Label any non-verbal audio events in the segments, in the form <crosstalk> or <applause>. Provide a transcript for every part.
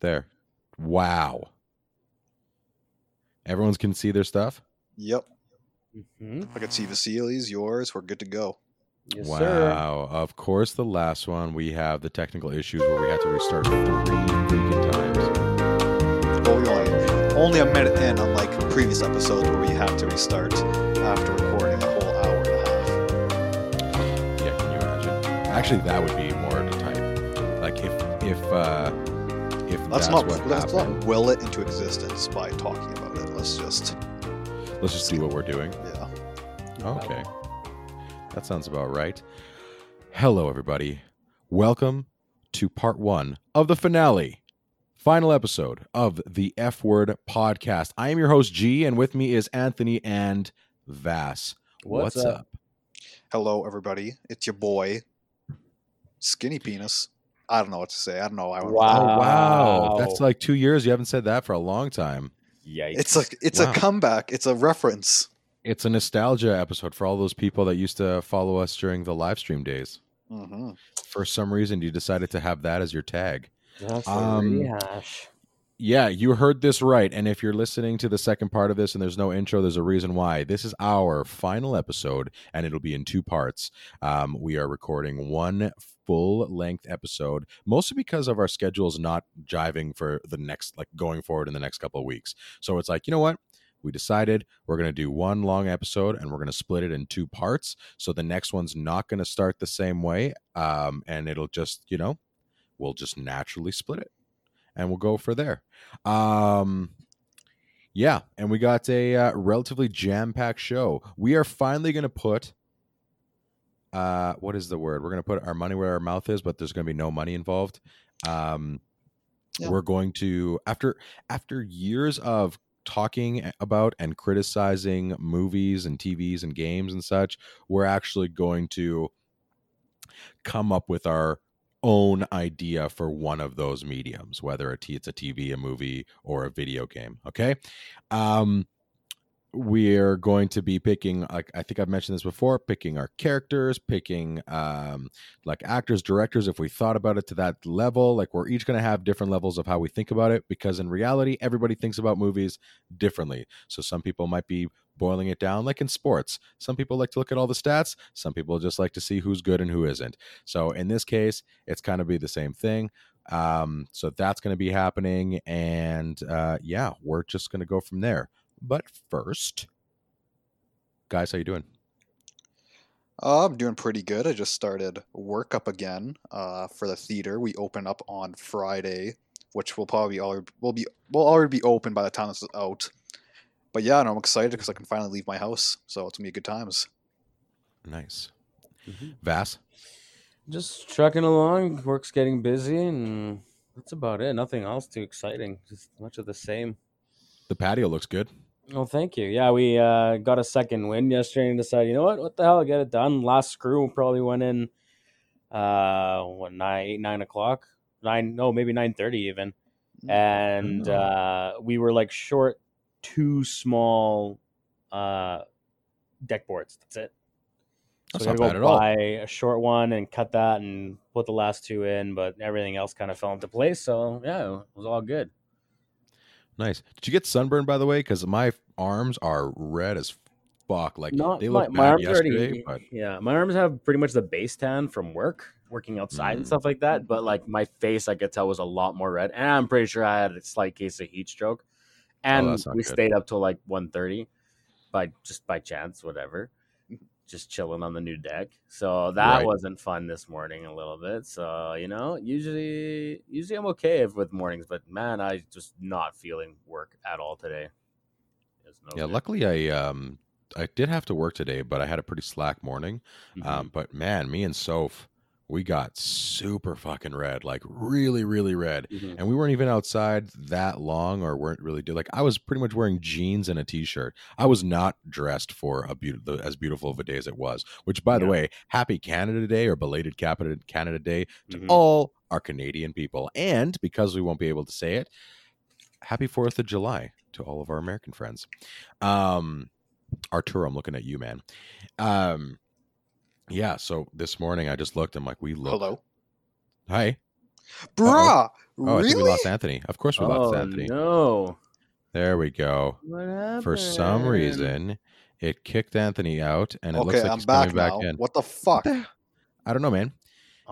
There. Wow. Everyone's can see their stuff. Yep. hmm I can see Vasily's, yours. We're good to go. Yes, wow. sir. Of course, the last one we have the technical issues where we had to restart three freaking times. Well, only only a minute in, unlike previous episodes where we had to restart after recording a whole hour and a half. Yeah, can you imagine? Actually, that would be more to type. Like if if uh if Let's that's not what let's happened. not will it into existence by talking about it. Let's just Let's just see what we're doing. yeah. Okay. That sounds about right. Hello, everybody. Welcome to part one of the finale, final episode of the F Word podcast. I am your host, G, and with me is Anthony and Vass. What's up? Hello, everybody. It's your boy, Skinny Penis. I don't know what to say. I don't know. I Oh, Wow. wow. That's like two years. You haven't said that for a long time. Yikes. It's like it's Wow. a comeback. It's a reference. It's a nostalgia episode for all those people that used to follow us during the live stream days. hmm For some reason, you decided to have that as your tag. That's a Um, rehash. Yeah, you heard this right. And if you're listening to the second part of this and there's no intro, there's a reason why. This is our final episode, and it'll be in two parts. Um, we are recording one full length episode, mostly because of our schedules not jiving for the next, like going forward in the next couple of weeks. So it's like, you know what? We decided we're going to do one long episode and we're going to split it in two parts. So the next one's not going to start the same way. Um, and it'll just, you know, we'll just naturally split it and we'll go for there. Um, yeah, and we got a uh, relatively jam-packed show. We are finally going to put uh what is the word? We're going to put our money where our mouth is, but there's going to be no money involved. Um Yeah. we're going to after after years of talking about and criticizing movies and TVs and games and such, we're actually going to come up with our own idea for one of those mediums, whether it's a TV, a movie, or a video game. Okay. Um, we're going to be picking like i think i've mentioned this before picking our characters picking um like actors directors if we thought about it to that level like we're each going to have different levels of how we think about it because in reality everybody thinks about movies differently so some people might be boiling it down like in sports some people like to look at all the stats some people just like to see who's good and who isn't so in this case it's kind of be the same thing um so that's going to be happening and uh yeah we're just going to go from there but first, guys, how you doing? Uh, I'm doing pretty good. I just started work up again uh, for the theater. We open up on Friday, which will probably already will be will already be open by the time this is out. But yeah, and I'm excited because I can finally leave my house, so it's gonna be good times. Nice. Mhm. Vass? Just trucking along. Work's getting busy, and that's about it. Nothing else too exciting. Just much of the same. The patio looks good. Oh, thank you. Yeah, we uh, got a second win yesterday and decided, you know what? What the hell? I get it done. Last screw probably went in, uh, what, nine, eight, nine o'clock? Nine, no, maybe 9.30 even. and Oh. uh, we were like short two small uh, deck boards. That's it. So That's we not bad at all. buy a short one and cut that and put the last two in, but everything else kind of fell into place. So yeah, it was all good. Nice. Did you get sunburned, by the way? Because my arms are red as fuck. Like Not they my, look my bad arms yesterday, already. but Yeah, my arms have pretty much the base tan from work, working outside Mm. and stuff like that. But like my face, I could tell was a lot more red, and I'm pretty sure I had a slight case of heat stroke. And Oh, we good. stayed up till like 1.30 by just by chance, whatever. <laughs> Just chilling on the new deck, so that Right. wasn't fun this morning a little bit. So you know, usually, usually I'm okay with mornings, but man, I just not feeling work at all today. No yeah. good. Luckily, I um I did have to work today, but I had a pretty slack morning. Mhm. Um, but man, me and Soph, we got super fucking red, like really, really red. Mhm. and we weren't even outside that long or weren't really do like i was pretty much wearing jeans and a t-shirt i was not dressed for a beautiful as beautiful of a day as it was which by the way happy canada day or belated canada canada day to Mhm. all our canadian people and because we won't be able to say it happy fourth of july to all of our american friends um arturo i'm looking at you man um yeah so this morning i just looked i'm like we look Hello. hi Bruh, Oh, I think we really? lost Anthony. Of course we oh lost Anthony. no! There we go. What For some reason, it kicked Anthony out, and it okay, looks like I'm he's back coming back in. What the fuck? I don't know, man.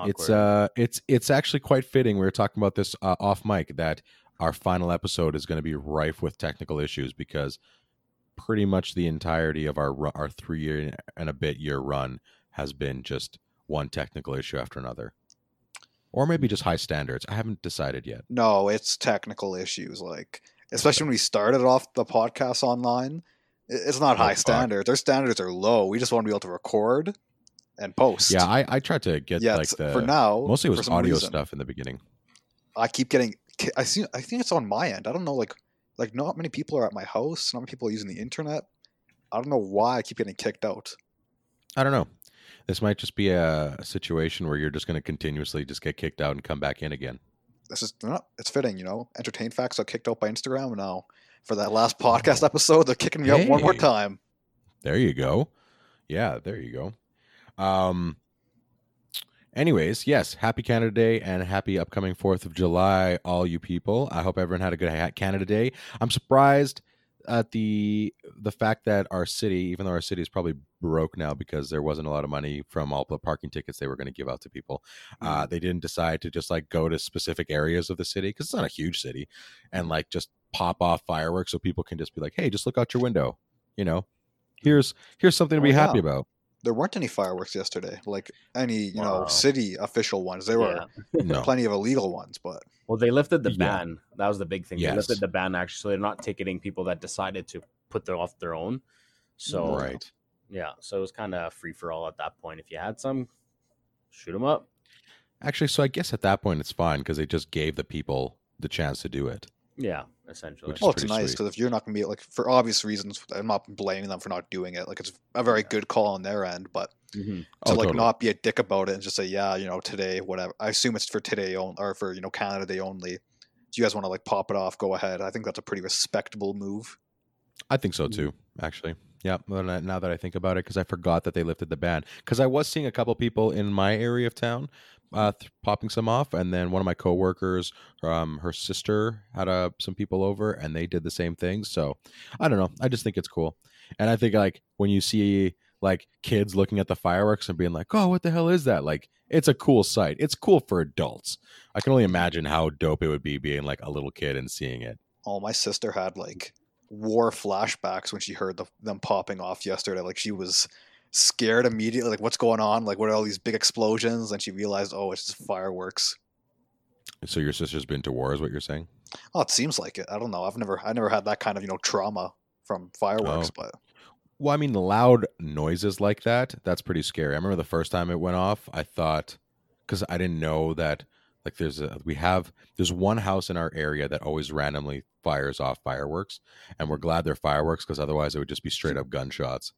It's uh, it's it's actually quite fitting. We were talking about this uh, off mic that our final episode is going to be rife with technical issues because pretty much the entirety of our our three year and a bit year run has been just one technical issue after another, or maybe just high standards. I haven't decided yet. No, it's technical issues. Like, especially when we started off the podcast online, it's not Oh, high fuck. standards. Their standards are low. We just want to be able to record and post. Yeah, I, I tried to get yeah. like the for now, mostly it was audio reason, stuff in the beginning. I keep getting. I see. I think it's on my end. I don't know. Like, like not many people are at my house. Not many people are using the internet. I don't know why I keep getting kicked out. I don't know. This might just be a, situation where you're just going to continuously just get kicked out and come back in again. This is not. It's fitting, you know. Entertain facts got kicked out by Instagram, now for that last podcast episode, they're kicking me out one more time. There you go. Yeah, there you go. Um anyways, yes, happy Canada Day and happy upcoming 4th of July all you people. I hope everyone had a good Canada Day. I'm surprised at the the fact that our city, even though our city is probably broke now because there wasn't a lot of money from all the parking tickets they were going to give out to people, uh, they didn't decide to just like go to specific areas of the city because it's not a huge city, and like just pop off fireworks so people can just be like, hey, just look out your window, you know. Here's here's something to be Oh, happy yeah. about. There weren't any fireworks yesterday, like any you know city official ones. There were Yeah. <laughs> No, plenty of illegal ones, but Well, they lifted the Yeah. ban. That was the big thing. They lifted the ban actually. So they're not ticketing people that decided to put them off their own. So right. yeah, so it was kind of free for all at that point. If you had some, shoot them up. Actually, so I guess at that point it's fine because they just gave the people the chance to do it. Yeah, essentially. Which well, it's nice because if you're not gonna be like for obvious reasons, I'm not blaming them for not doing it. Like it's a very Yeah. good call on their end, but Mhm. to Oh, like totally. not be a dick about it and just say, yeah, you know, today, whatever. I assume it's for today on or for you know Canada Day only. Do you guys want to like pop it off? Go ahead. I think that's a pretty respectable move. I think so too. Actually, yeah. Now that I think about it, because I forgot that they lifted the ban. Because I was seeing a couple people in my area of town uh, th- popping some off, and then one of my coworkers, um, her sister had uh, some people over, and they did the same thing. So I don't know. I just think it's cool, and I think like when you see like kids looking at the fireworks and being like, "Oh, what the hell is that?" Like it's a cool sight. It's cool for adults. I can only imagine how dope it would be being like a little kid and seeing it. Oh, my sister had like war flashbacks when she heard the, them popping off yesterday. Like she was scared immediately. Like what's going on? Like what are all these big explosions? And she realized, oh, it's just fireworks. So your sister's been to war, is what you're saying? Oh, it seems like it. I don't know. I've never, I never had that kind of you know trauma from fireworks, Oh. but Well, I mean, loud noises like that, that's pretty scary. I remember the first time it went off, I thought, because I didn't know that, like, there's a, we have, there's one house in our area that always randomly fires off fireworks. And we're glad they're fireworks because otherwise it would just be straight up gunshots.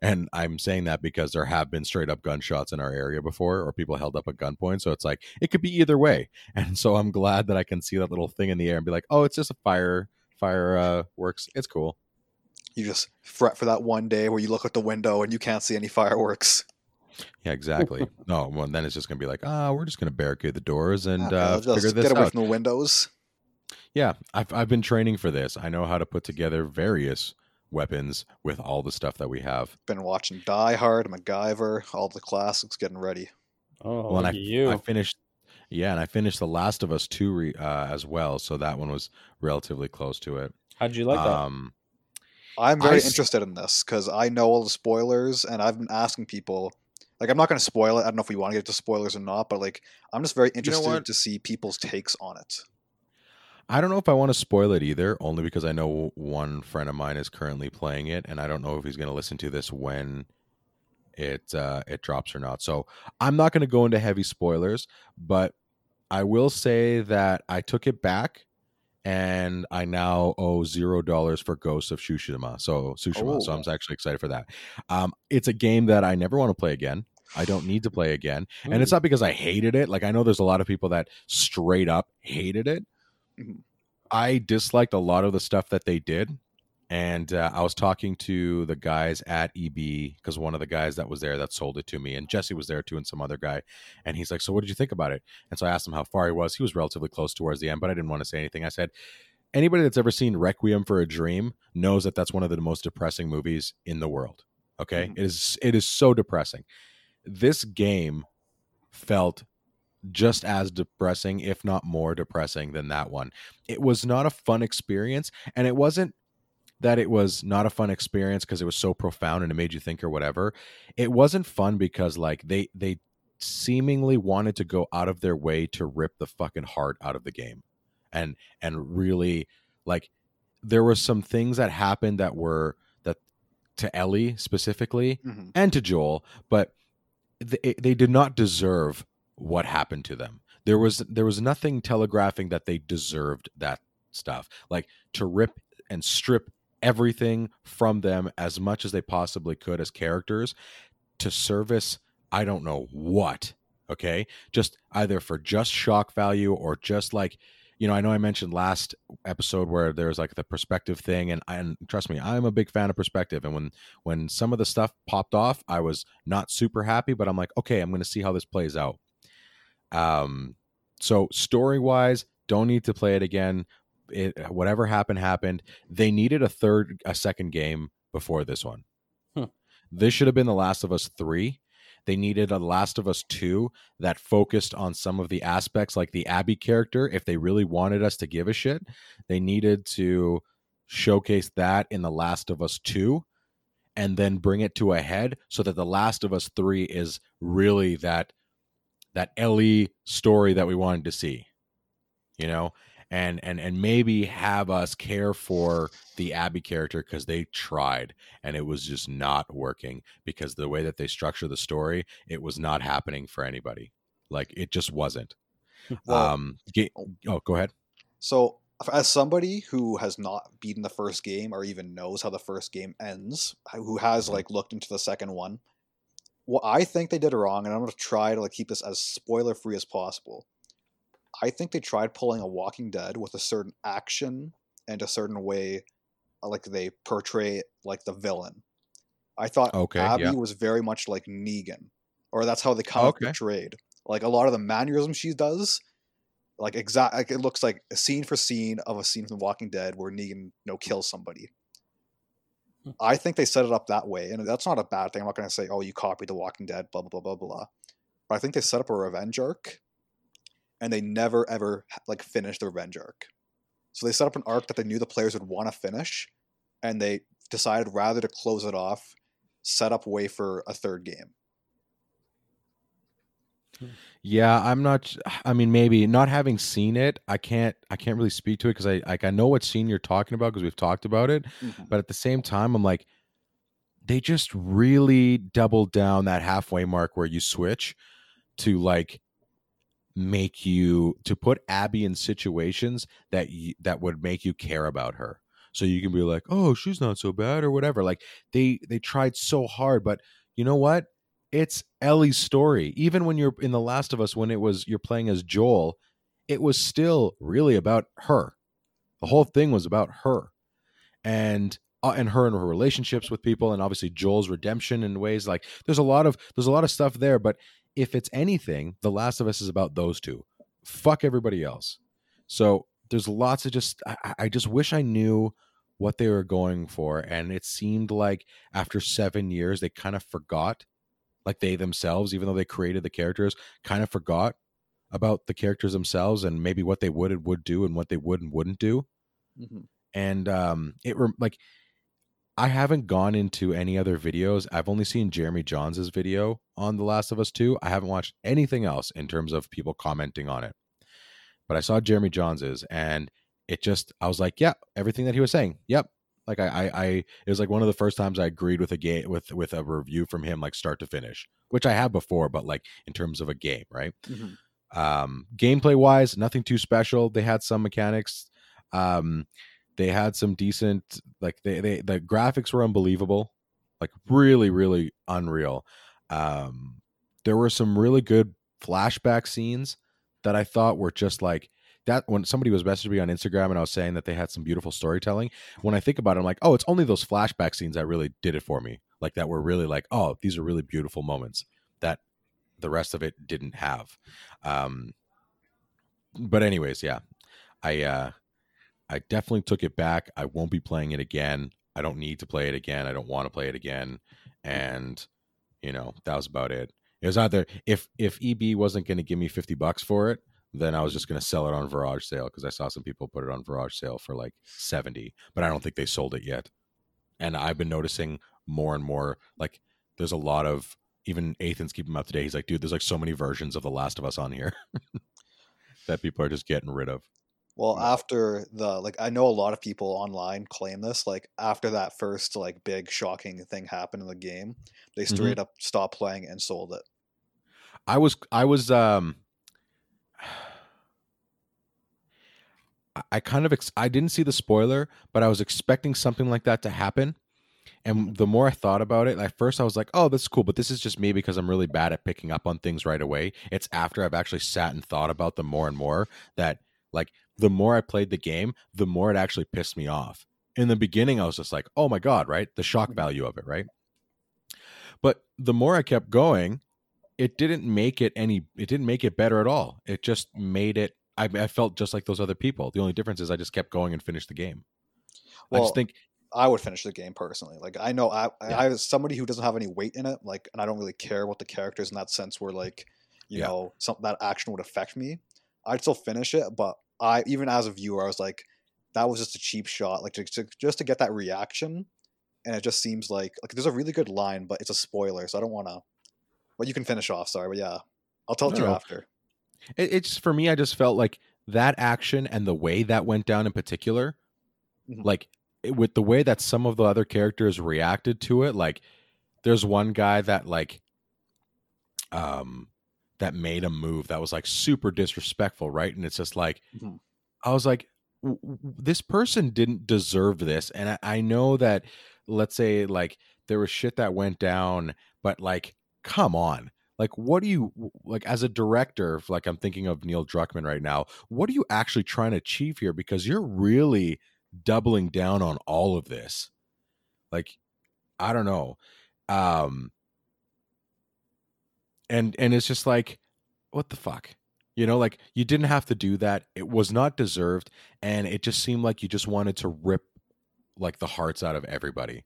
And I'm saying that because there have been straight up gunshots in our area before, or people held up at gunpoint. So it's like, it could be either way. <laughs> And so I'm glad that I can see that little thing in the air and be like, oh, it's just a fire, fire uh, works. It's cool. you just fret for that one day where you look out the window and you can't see any fireworks. Yeah, exactly. <laughs> no, well, then it's just gonna be like, ah, we're just gonna barricade the doors and uh, just figure this get away out. from the windows. Yeah, I've I've been training for this. I know how to put together various weapons with all the stuff that we have. Been watching Die Hard, MacGyver, all the classics, getting ready. Oh, well, and I, you. I finished. Yeah, and I finished The Last of Us two re, uh, as well, so that one was relatively close to it. How'd you like that? um, I'm very s- interested in this because I know all the spoilers, and I've been asking people. Like, I'm not going to spoil it. I don't know if we want to get to spoilers or not, but like, I'm just very interested what? to see people's takes on it. I don't know if I want to spoil it either, only because I know one friend of mine is currently playing it, and I don't know if he's going to listen to this when it uh, it drops or not. So I'm not going to go into heavy spoilers, but I will say that I took it back, and I now owe zero dollars for Ghosts of Tsushima. So Tsushima. So Oh. I'm actually excited for that. Um, it's a game that I never want to play again. I don't need to play again, and it's not because I hated it. Like I know there's a lot of people that straight up hated it. I disliked a lot of the stuff that they did, and uh, I was talking to the guys at EB because one of the guys that was there that sold it to me, and Jesse was there too, and some other guy. And he's like, "So what did you think about it?" And so I asked him how far he was. He was relatively close towards the end, but I didn't want to say anything. I said, "Anybody that's ever seen Requiem for a Dream knows that that's one of the most depressing movies in the world. Okay, Mhm. it is. It is so depressing. This game felt." Just as depressing, if not more depressing than that one. It was not a fun experience, and it wasn't that it was not a fun experience because it was so profound and it made you think or whatever. It wasn't fun because like they they seemingly wanted to go out of their way to rip the fucking heart out of the game. And and really like there were some things that happened that were that to Ellie specifically Mhm. and to Joel, but they, they did not deserve what happened to them. There was there was nothing telegraphing that they deserved that stuff. Like to rip and strip everything from them as much as they possibly could as characters to service I don't know what. Okay? Just either for just shock value or just like you know, I know I mentioned last episode where there's like the perspective thing, and and trust me, I'm a big fan of perspective. And when when some of the stuff popped off, I was not super happy, but I'm like, okay, I'm going to see how this plays out. Um, so story wise, don't need to play it again. It whatever happened happened. They needed a third, a second game before this one. Hmm. This should have been The Last of Us three. They needed a Last of Us 2 that focused on some of the aspects, like the Abby character. If they really wanted us to give a shit, they needed to showcase that in The Last of Us 2 and then bring it to a head so that The Last of Us 3 is really that that Ellie story that we wanted to see. You know? And and and maybe have us care for the Abby character because they tried and it was just not working because the way that they structure the story, it was not happening for anybody. Like it just wasn't. <laughs> Well, um ga- oh go ahead. So, as somebody who has not beaten the first game or even knows how the first game ends, who has Mhm. like looked into the second one, what I think they did it wrong, and I'm going to try to like keep this as spoiler free as possible. I think they tried pulling a Walking Dead with a certain action and a certain way, uh, like they portray like the villain. I thought Okay, Abby yeah. was very much like Negan, or that's how they kind of Okay. portrayed. Like a lot of the mannerisms she does, like exact, like it looks like a scene for scene of a scene from Walking Dead where Negan, you know, kills somebody. Hmm. I think they set it up that way, and that's not a bad thing. I'm not going to say, "Oh, you copied The Walking Dead," blah blah blah blah blah. But I think they set up a revenge arc, and they never ever like finished the revenge arc. So they set up an arc that they knew the players would want to finish, and they decided rather to close it off, set up way for a third game. Yeah, I'm not. I mean, maybe not having seen it, I can't. I can't really speak to it because I like I know what scene you're talking about because we've talked about it. Mhm. But at the same time, I'm like, they just really doubled down that halfway mark where you switch to like make you to put Abby in situations that you, that would make you care about her. So you can be like, "Oh, she's not so bad" or whatever. Like they they tried so hard, but you know what? It's Ellie's story. Even when you're in The Last of Us when it was you're playing as Joel, it was still really about her. The whole thing was about her. And uh, and her and her relationships with people and obviously Joel's redemption in ways like there's a lot of there's a lot of stuff there, but if it's anything, The Last of Us is about those two. Fuck everybody else. So there's lots of just I, I just wish I knew what they were going for. And it seemed like after seven years they kind of forgot, like they themselves, even though they created the characters, kind of forgot about the characters themselves and maybe what they would and would do and what they would and wouldn't do. Mhm. and um it rem- like i haven't gone into any other videos. I've only seen jeremy Jahns's video on the last of us 2 i haven't watched anything else in terms of people commenting on it. But i saw jeremy Jahns's and it just i was like yeah everything that he was saying. Yep like I, I i it was like one of the first times i agreed with a game with with a review from him like start to finish which i have before but like in terms of a game right? Mhm. um gameplay wise nothing too special. They had some mechanics. Um they had some decent like they, they the graphics were unbelievable like really really unreal. Um there were some really good flashback scenes that i thought were just like that when somebody was messaging me on Instagram and I was saying that they had some beautiful storytelling, when I think about it, I'm like, oh, it's only those flashback scenes that really did it for me. Like that were really like, oh, these are really beautiful moments that the rest of it didn't have. Um, but anyways, yeah, I uh, I definitely took it back. I won't be playing it again. I don't need to play it again. I don't want to play it again. And you know, that was about it. It was either if if EB wasn't going to give me fifty bucks for it, then I was just going to sell it on VarageSale because I saw some people put it on VarageSale for like seventy, but I don't think they sold it yet. And I've been noticing more and more like there's a lot of even Ethan's keeping up to date. He's like, dude, there's like so many versions of The Last of Us on here <laughs> that people are just getting rid of. Well, after the like, I know a lot of people online claim this. Like after that first like big shocking thing happened in the game, they Mhm. straight up stopped playing and sold it. I was I was um <sighs> I- kind of ex- I didn't see the spoiler, but I was expecting something like that to happen. And the more I thought about it, at first I was like, "Oh, that's cool," but this is just me because I'm really bad at picking up on things right away. It's after I've actually sat and thought about them more and more that like the more I played the game, the more it actually pissed me off. In the beginning, I was just like, "Oh my god," right? The shock Mhm. value of it, right? But the more I kept going, it didn't make it any it didn't make it better at all it just made it I, I felt just like those other people the only difference is i just kept going and finished the game i Well, just think I would finish the game personally. Like I know I I, Yeah. I was somebody who doesn't have any weight in it. Like, and I don't really care what the characters in that sense were like. You Yeah. know, something that action would affect me. I'd still finish it, but I even as a viewer, I was like, that was just a cheap shot. Like to, to, just to get that reaction, and it just seems like like there's a really good line, but it's a spoiler, so I don't want to. But you can finish off. Sorry, but yeah, I'll tell to No, you after. it, it's for me i just felt like that action and the way that went down in particular Mhm. like it, with the way that some of the other characters reacted to it like there's one guy that like um that made a move that was like super disrespectful right and it's just like Mhm. i was like w- w- this person didn't deserve this and I, I know that let's say like there was shit that went down but like come on like what do you like as a director like i'm thinking of neil druckmann right now what are you actually trying to achieve here? Because you're really doubling down on all of this. Like i don't know um and and it's just like what the fuck? You know like you didn't have to do that it was not deserved and it just seemed like you just wanted to rip like the hearts out of everybody.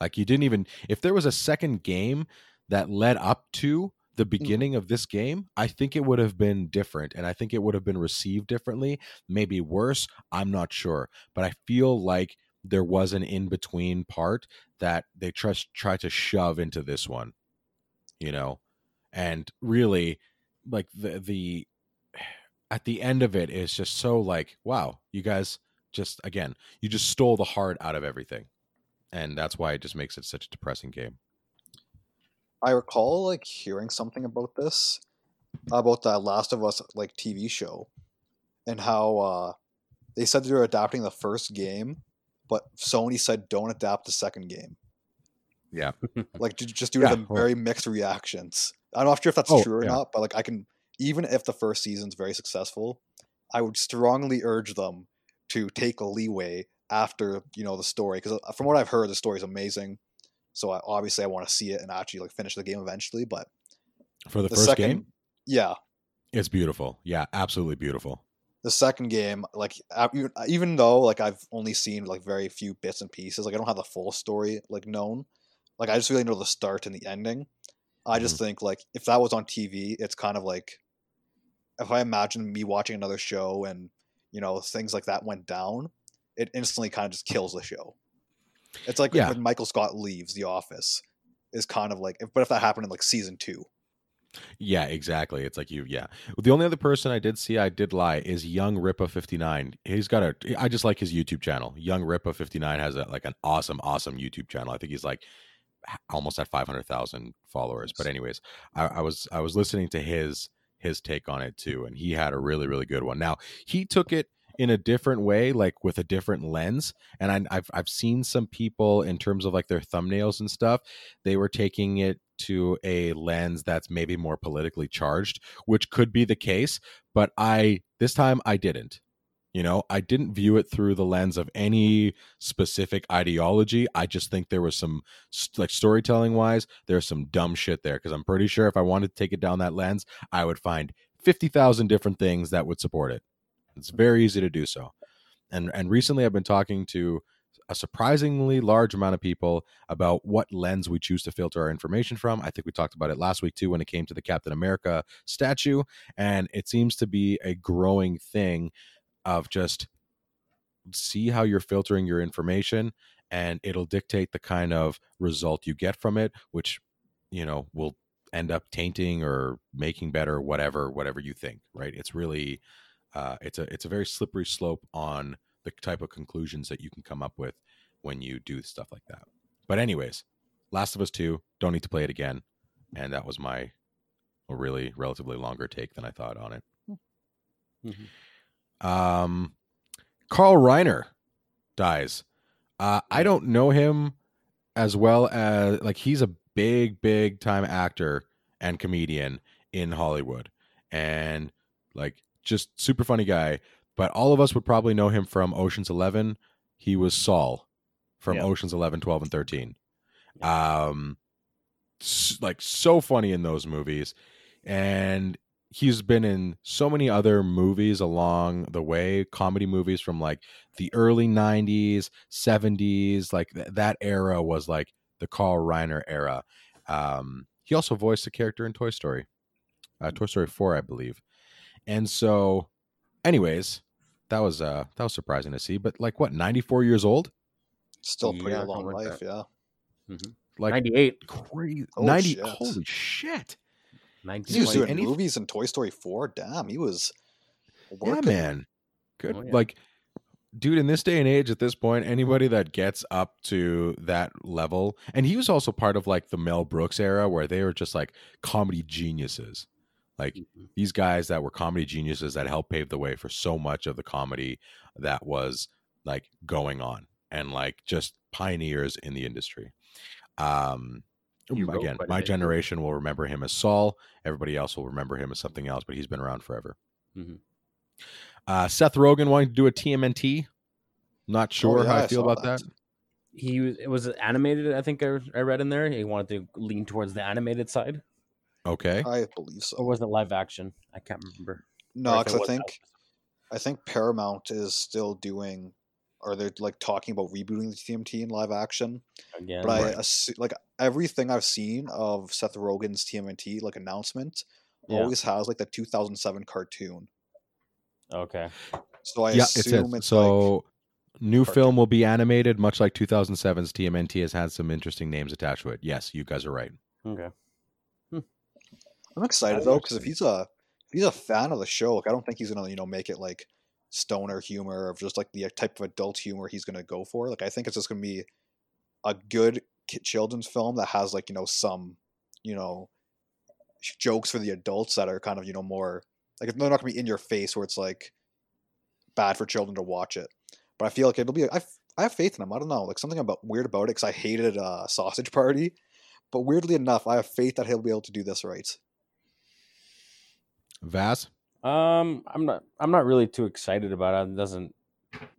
Like you didn't even if there was a second game that led up to the mm. beginning of this game i think it would have been different and i think it would have been received differently maybe worse i'm not sure but i feel like there was an in between part that they try to shove into this one you know? And really like the the at the end of it is just so like wow you guys just again you just stole the heart out of everything and that's why it just makes it such a depressing game I recall like hearing something about this, about the Last of Us like TV show, and how uh, they said they were adapting the first game, but Sony said don't adapt the second game. Yeah. <laughs> like just due Yeah, to the well- very mixed reactions. I'm not sure if that's Oh, true or yeah. not, but like I can even if the first season's very successful, I would strongly urge them to take a leeway after you know the story because from what I've heard, the story's amazing. So I, obviously I want to see it and actually like finish the game eventually. But for the, the first second, game yeah, it's beautiful yeah absolutely beautiful the second game, like even- even though like I've only seen like very few bits and pieces, like I don't have the full story like known. Like I just really know the start and the ending. I just mm-hmm. think like if that was on TV, it's kind of like if I imagine me watching another show and you know things like that went down, it instantly kind of just kills the show. It's like Yeah. when Michael Scott leaves The Office, is kind of like, but if that happened in like season two, Yeah, exactly. It's like you, yeah. The only other person I did see, I did lie, is Young Ripa fifty nine. He's got a. I just like his YouTube channel. Young Ripa fifty nine has a like an awesome, awesome YouTube channel. I think he's like almost at five hundred thousand followers. But anyways, I, I was I was listening to his his take on it too, and he had a really really good one. Now he took it in a different way, like with a different lens. And I, I've I've seen some people in terms of like their thumbnails and stuff. They were taking it to a lens that's maybe more politically charged, which could be the case, but I this time I didn't. You know, I didn't view it through the lens of any specific ideology. I just think there was some like storytelling wise, there's some dumb shit there because I'm pretty sure if I wanted to take it down that lens, I would find 50,000 different things that would support it. It's very easy to do so. And and recently I've been talking to a surprisingly large amount of people about what lens we choose to filter our information from. I think we talked about it last week too when it came to the Captain America statue and it seems to be a growing thing of just see how you're filtering your information and it'll dictate the kind of result you get from it which you know will end up tainting or making better whatever whatever you think right it's really uh, it's a it's a very slippery slope on the type of conclusions that you can come up with when you do stuff like that. But anyways last of us 2 don't need to play it again. And that was my a really relatively longer take than i thought on it. Mhm. um, Carl Reiner dies. Uh, I don't know him as well as like he's a big, big time actor and comedian in Hollywood, and like just super funny guy. But all of us would probably know him from Ocean's Eleven. He was Saul from. Ocean's 11, 12, and 13. Um, like so funny in those movies. And he's been in so many other movies along the way, comedy movies from like the early 90s, 70s. Like th- that era was like the Carl Reiner era. Um, he also voiced a character in Toy Story, uh, Toy Story 4, I believe. And so, anyways, that was uh that was surprising to see. But like what, 94 years old? Still pretty Yeah, long something like life, yeah. Like 98. crazy. Oh, 90 shit. holy shit. 19, He was doing any- movies in Toy Story 4. Damn, he was Yeah, man. Good. Oh, yeah. Like, dude, in this day and age, at this point, anybody that gets up to that level, and he was also part of like the Mel Brooks era where they were just like comedy geniuses. Like Mhm. these guys that were comedy geniuses that helped pave the way for so much of the comedy that was like going on and like just pioneers in the industry. Um, again, my generation will remember him as Saul. Everybody else will remember him as something else, but he's been around forever. Mhm. Uh, Seth Rogen wanting to do a TMNT. Not sure Oh, yeah, how I I feel about that. He was, it was animated, I think I, I read in there. He wanted to lean towards the animated side. Okay. I believe Or so. was it live action? I can't remember. No, Or if it because I think I think Paramount is still doing, or they're like talking about rebooting the TMT in live action. Again. But I Right. assu- like everything I've seen of Seth Rogen's TMNT like announcement Yeah. always has like the 2007 cartoon. Okay. So I yeah, it assume says it's so. new cartoon. film will be animated, much like 2007's TMNT has had some interesting names attached to it. Yes, you guys are right. Okay. I'm excited though because if he's a if he's a fan of the show, like I don't think he's gonna you know make it like stoner humor or just like the type of adult humor he's gonna go for. Like I think it's just gonna be a good children's film that has like you know some you know jokes for the adults that are kind of you know more like they're not gonna be in your face where it's like bad for children to watch it. But I feel like it'll be I I have faith in him. I don't know like something about weird about it because I hated uh, Sausage Party, but weirdly enough, I have faith that he'll be able to do this right. Vass, Um, I'm not. I'm not really too excited about it. It doesn't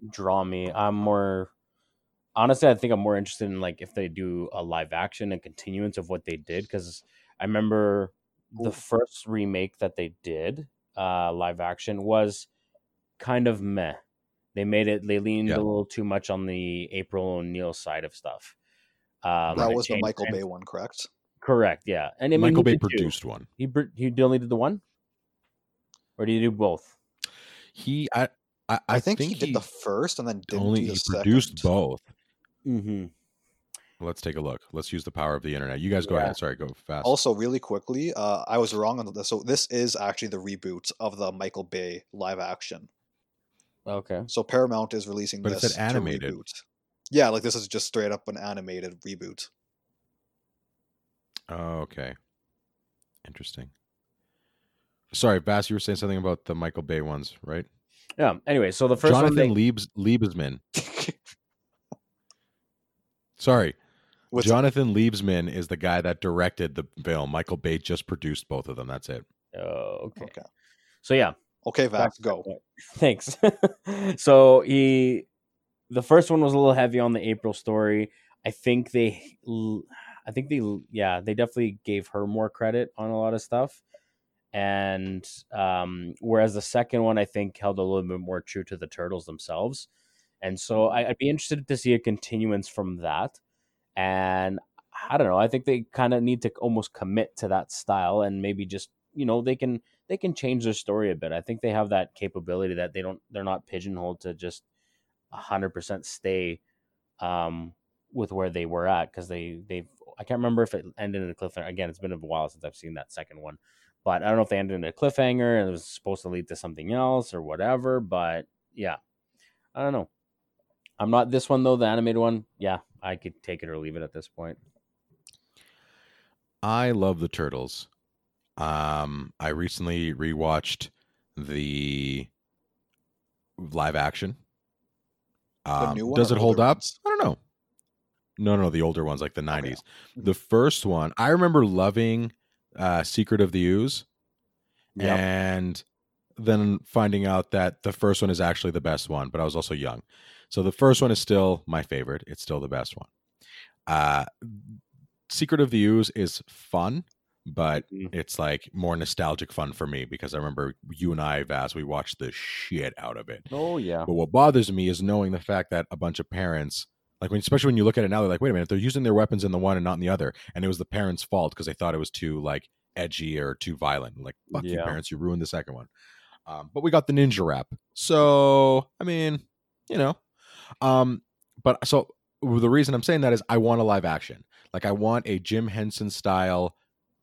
draw me. I'm more. Honestly, I think I'm more interested in like if they do a live action and continuance of what they did because I remember the first remake that they did, uh, live action was kind of meh. They made it. They leaned Yeah. a little too much on the April O'Neil side of stuff. Um, that was the Michael Bay one, correct? Correct. Yeah, and I mean, Michael Bay did two. produced one. He he only did the one, or did he do both? He, I, I, I, think, he did the first and then didn't only do the he second. produced both. Mm-hmm. Let's take a look. Let's use the power of the internet. You guys go Yeah. ahead. Sorry, go fast. Also, really quickly, uh, I was wrong on this. So this is actually the reboot of the Michael Bay live action. Okay. So Paramount is releasing But it this said animated. To reboot. Yeah, like this is just straight up an animated reboot. Oh, okay. Interesting. Sorry, Vass, you were saying something about the Michael Bay ones, right? Yeah. Anyway, so the first Jonathan one they, Liebs, Liebesman. <laughs> Sorry. With Jonathan Liebesman is the guy that directed the film. Michael Bay just produced both of them. That's it. Oh, okay. okay, So yeah, okay, back Vass, go. <laughs> Thanks. <laughs> so he, the first one was a little heavy on the April story. I think they, I think they, yeah, they definitely gave her more credit on a lot of stuff. And um, whereas the second one, I think, held a little bit more true to the turtles themselves. And so I, I'd be interested to see a continuance from that. And I don't know. I think they kind of need to almost commit to that style and maybe just, you know, they can they can change their story a bit. I think they have that capability that they don't they're not pigeonholed to just hundred percent stay um, with where they were at because they they've I can't remember if it ended in a cliffhanger. Again, it's been a while since I've seen that second one, but I don't know if they ended in a cliffhanger and it was supposed to lead to something else or whatever. But yeah, I don't know. I'm not this one though. The animated one, yeah, I could take it or leave it at this point. I love the turtles. Um, I recently rewatched the live action. Um, new one does it hold up? ones? I don't know. No, no, the older ones, like the Okay. '90s. The first one, I remember loving uh, "Secret of the Ooze," Yeah, and then finding out that the first one is actually the best one. But I was also young, so the first one is still my favorite. It's still the best one. Uh, Secret of the Ooze is fun, but Mhm. it's like more nostalgic fun for me because I remember you and I, Vass, we watched the shit out of it. Oh yeah. But what bothers me is knowing the fact that a bunch of parents, like when, especially when you look at it now, they're like, wait a minute, they're using their weapons in the one and not in the other, and it was the parents' fault because they thought it was too like edgy or too violent. Like, fuck you, Yeah. parents, you ruined the second one. Um, but we got the ninja rap, so I mean, you know, um, but so the reason I'm saying that is I want a live action. Like I want a Jim Henson style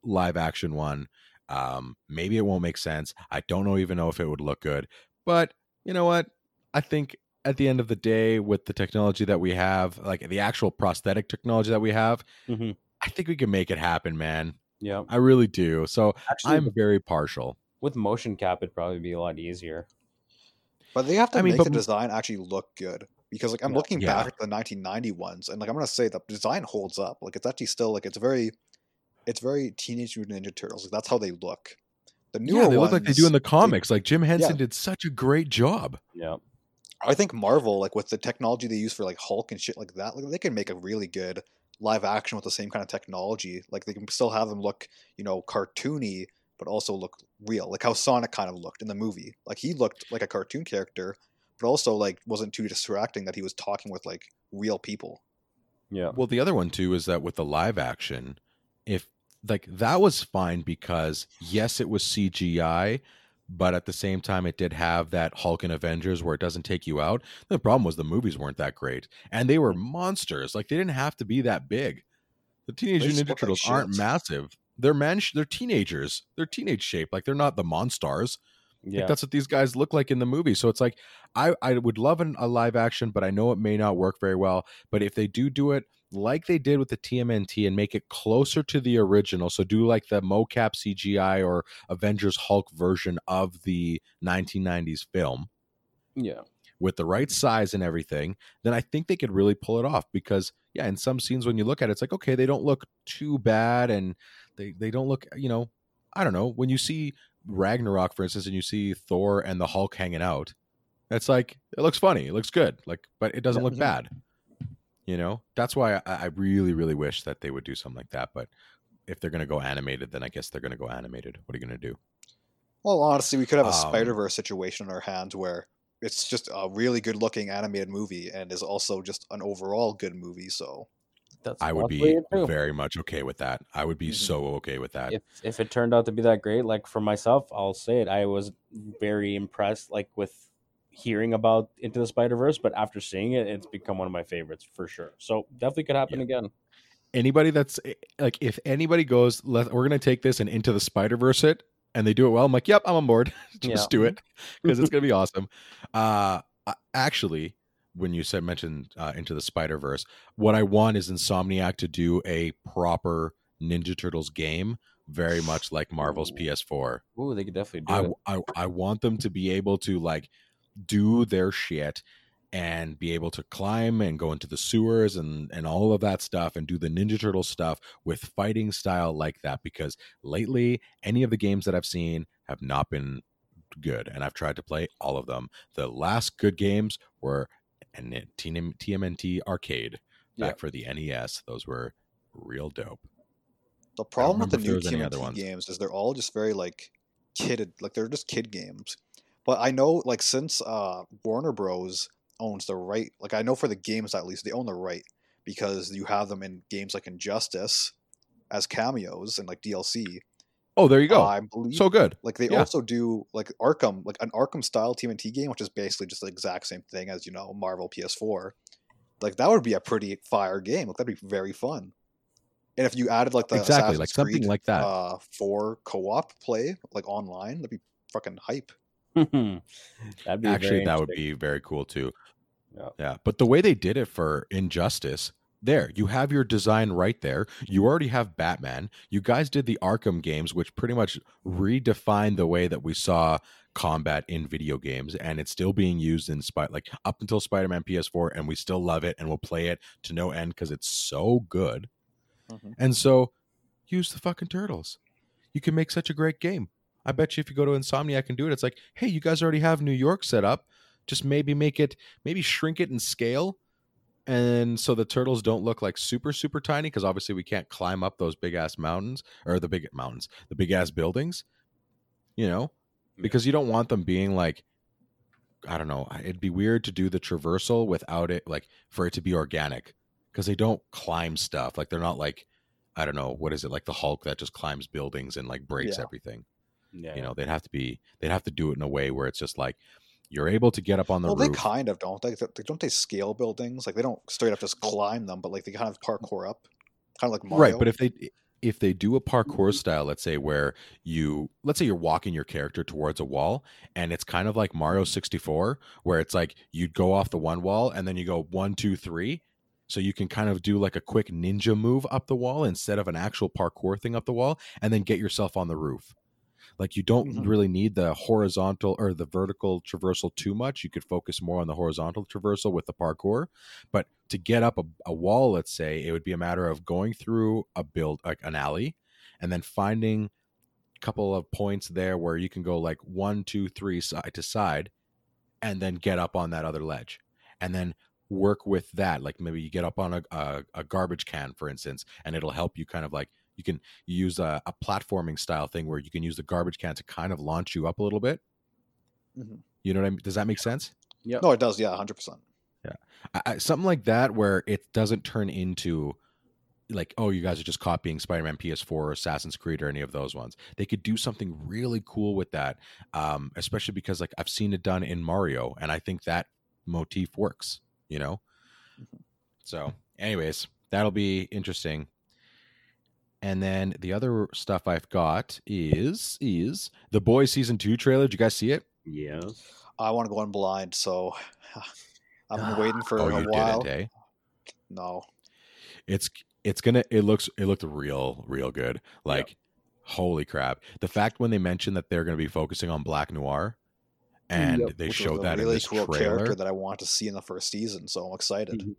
live action one. Um, maybe it won't make sense. I don't know even know if it would look good. But you know what? I think at the end of the day, with the technology that we have, like the actual prosthetic technology that we have, hmm I think we can make it happen, man. Yeah. I really do. So Actually, I'm very partial. with motion cap, it'd probably be a lot easier. But they have to I mean, make but- the design actually look good because, like, I'm Yeah. looking Yeah. back at the 1990 ones, and like, I'm gonna say the design holds up. Like, it's actually still like it's very, it's very Teenage Mutant Ninja Turtles. Like, that's how they look. The newer Yeah, they look like they do in the ones, comics. like Jim Henson Yeah. did such a great job. Yeah. I think Marvel, like with the technology they use for like Hulk and shit like that, like they can make a really good live action with the same kind of technology. Like they can still have them look, you know, cartoony, but also look real. Like how Sonic kind of looked in the movie. Like he looked like a cartoon character, but also like wasn't too distracting that he was talking with like real people. Yeah. Well, the other one too is that with the live action, if like that was fine because yes, it was CGI, but at the same time, it did have that Hulk and Avengers where it doesn't take you out. The problem was the movies weren't that great, and they were monsters. Like they didn't have to be that big. The Teenage They Ninja like Turtles aren't massive. They're man. They're teenagers. They're teenage shaped. Like they're not the monstars. Like, Yeah. that's what these guys look like in the movie. So it's like I I would love an, a live action, but I know it may not work very well. But if they do do it like they did with the TMNT and make it closer to the original, so do like the mocap CGI or Avengers Hulk version of the 1990s film Yeah. with the right size and everything, then I think they could really pull it off. Because yeah, in some scenes when you look at it, it's like okay, they don't look too bad, and they they don't look you know I don't know when you see Ragnarok for instance, and you see Thor and the Hulk hanging out, it's like it looks funny, it looks good, like but it doesn't look bad. You know, that's why I, I really really wish that they would do something like that. But if they're gonna go animated, then I guess they're gonna go animated. What are you gonna do? Well, honestly, we could have a Um, Spider Verse situation in our hands where it's just a really good looking animated movie and is also just an overall good movie. So That's I would be very much okay with that. I would be Mhm. so okay with that. if if it turned out to be that great, like for myself, I'll say it. I was very impressed, like with hearing about Into the Spider Verse, but after seeing it, it's become one of my favorites for sure. So definitely could happen Yeah. again. anybody that's eh, like if anybody goes let, we're gonna take this and into the spider verse it and they do it well i'm like yep i'm on board <laughs> just Yeah. do it because it's <laughs> gonna be awesome uh uh, actually when you said mentioned uh, into the spider verse what i want is insomniac to do a proper ninja turtles game very much like marvel's Ooh. ps4 Ooh, they could definitely do I, it. I i want them to be able to like do their shit and be able to climb and go into the sewers and and all of that stuff and do the Ninja Turtle stuff with fighting style like that because lately any of the games that I've seen have not been good and I've tried to play all of them. The last good games were and TMNT Arcade back Yeah. for the NES. Those were real dope. The problem with the new if there was any other TMNT games is they're all just very like kidded, like they're just kid games. But I know, like since uh, Warner Bros owns the right, like I know for the games at least they own the right because you have them in games like Injustice as cameos and like DLC. Oh, there you go. I believe so good. like they yeah. also do like Arkham, like an Arkham style TMNT game, which is basically just the exact same thing as you know Marvel PS4. Like that would be a pretty fire game. Like that'd be very fun. And if you added like the exactly, Assassin's like something Creed, like that. uh, for co-op play, like online, that'd be fucking hype. <laughs> That'd be Actually, that would be very cool too. Yeah. Yeah. But the way they did it for Injustice, there, you have your design right there. You already have Batman. You guys did the Arkham games, which pretty much redefined the way that we saw combat in video games. And it's still being used in Spy like up until Spider Man PS4, and we still love it and we'll play it to no end because it's so good. Mhm. And so use the fucking turtles. You can make such a great game. I bet you if you go to Insomniac and do it, it's like, hey, you guys already have New York set up. Just maybe make it, maybe shrink it in scale. And so the turtles don't look like super, super tiny because obviously we can't climb up those big ass mountains or the big mountains, the big ass buildings, you know, because you don't want them being like, I don't know, it'd be weird to do the traversal without it, like for it to be organic because they don't climb stuff. Like they're not like, I don't know, what is it, like the Hulk that just climbs buildings and like breaks Yeah. everything Yeah. you know they'd have to be they'd have to do it in a way where it's just like you're able to get up on the well, roof they kind of don't. They, they don't they scale buildings like they don't straight up just climb them, but like they kind of parkour up, kind of like Mario. right but if they if they do a parkour mm-hmm. style let's say where you let's say you're walking your character towards a wall and it's kind of like mario mm-hmm. 64 where it's like you'd go off the one wall and then you go one two three so you can kind of do like a quick ninja move up the wall instead of an actual parkour thing up the wall and then get yourself on the roof like you don't Mhm. really need the horizontal or the vertical traversal too much. You could focus more on the horizontal traversal with the parkour. But to get up a, a wall let's say it would be a matter of going through a build like an alley and then finding a couple of points there where you can go like one two three side to side and then get up on that other ledge and then work with that. Like maybe you get up on a, a, a garbage can for instance and it'll help you kind of like you can use a, a platforming style thing where you can use the garbage can to kind of launch you up a little bit Mhm. you know what i mean does that make sense Yep. no, it does. Yeah, hundred percent. I, I, something like that where it doesn't turn into like oh you guys are just copying spider-man ps4 or assassin's creed or any of those ones they could do something really cool with that um, especially because like i've seen it done in mario and i think that motif works you know Mhm. so anyways that'll be interesting and then the other stuff i've got is is the boys season 2 trailer did you guys see it Yeah. I want to go in blind, so <laughs> I've been waiting for oh a you while. didn't eh No, it's it's gonna it looks it looked real real good like holy crap the fact when they mentioned that they're gonna be focusing on black noir and Yep. they showed that really in this cool trailer character that I want to see in the first season. So I'm excited. Mhm.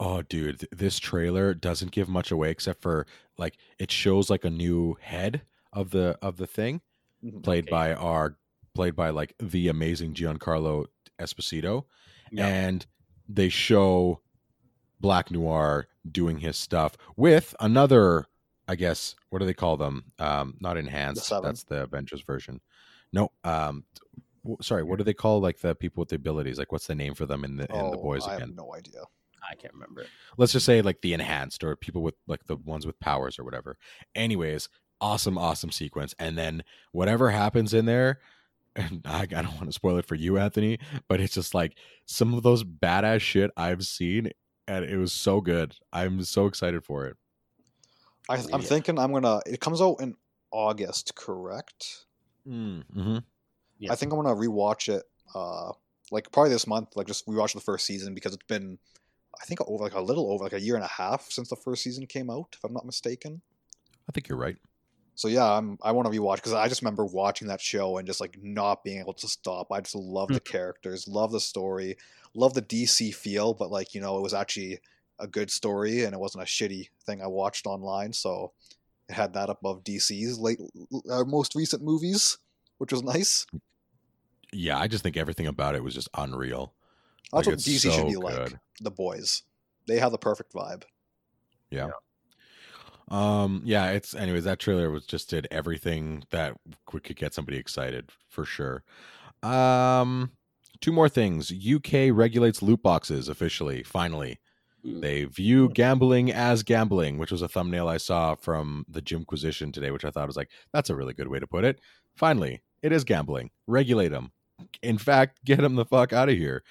Oh dude this trailer doesn't give much away except for like it shows like a new head of the of the thing Mhm. played Okay. by our played by like the amazing giancarlo esposito Yeah. and they show Black Noir doing his stuff with another, I guess, what do they call them? Um, not enhanced. Seven. That's the Avengers version. No, um, w- sorry. What do they call like the people with the abilities? Like, what's the name for them in the in the Oh, boys I again? have no idea. I can't remember. Let's just say like the enhanced or people with like the ones with powers or whatever. Anyways, awesome, awesome sequence. And then whatever happens in there, <laughs> and I, I don't want to spoil it for you, Anthony, but it's just like some of those badass shit I've seen, and it was so good. I'm so excited for it. I, I'm Yeah. thinking I'm gonna. It comes out in August, correct? Mm-hmm. Yeah. I think I'm gonna rewatch it. Uh, like probably this month. Like just rewatch the first season because it's been, I think over like a little over like a year and a half since the first season came out, if I'm not mistaken. I think you're right. So yeah, I'm I want to rewatch because I just remember watching that show and just like not being able to stop. I just love the characters, love the story, love the DC feel, but like you know, it was actually a good story and it wasn't a shitty thing I watched online. So it had that above DC's late, uh, most recent movies, which was nice. Yeah, I just think everything about it was just unreal. That's Like, what it's DC should so be like. The boys, they have the perfect vibe. Yeah. Um. Yeah. It's anyways. That trailer was just did everything that could could get somebody excited for sure. Um. Two more things. UK regulates loot boxes officially. Finally, Mm. they view gambling as gambling, which was a thumbnail I saw from the Jimquisition today, which I thought was like that's a really good way to put it. Finally, it is gambling. Regulate them. In fact, get them the fuck out of here.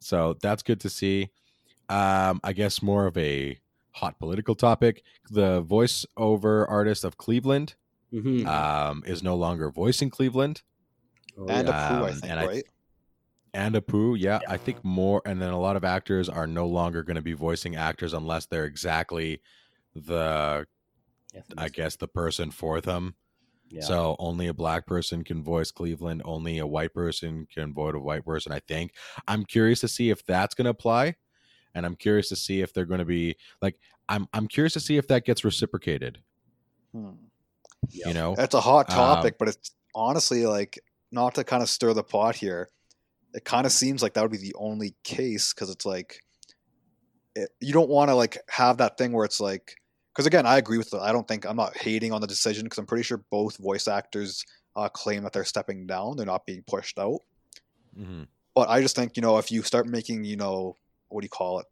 So that's good to see. Um, I guess more of a hot political topic. The voiceover artist of Cleveland Mhm. um, is no longer voicing Cleveland. Oh, and yeah. Apu, I Um, think, and I- right? And Apu, yeah, I think more. And then a lot of actors are no longer going to be voicing actors unless they're exactly the, I guess, the person for them. Yeah. So only a black person can voice Cleveland. Only a white person can vote a white person. I think. I'm curious to see if that's going to apply, and I'm curious to see if they're going to be like. I'm I'm curious to see if that gets reciprocated. Hmm. You know, It's a hot Um, topic, but it's honestly like not to kind of stir the pot here. It kind of seems like that would be the only case because it's like it, you don't want to like have that thing where it's like because again, I agree with. The, I don't think I'm not hating on the decision because I'm pretty sure both voice actors uh, claim that they're stepping down. They're not being pushed out. Mhm. But I just think you know if you start making you know what do you call it?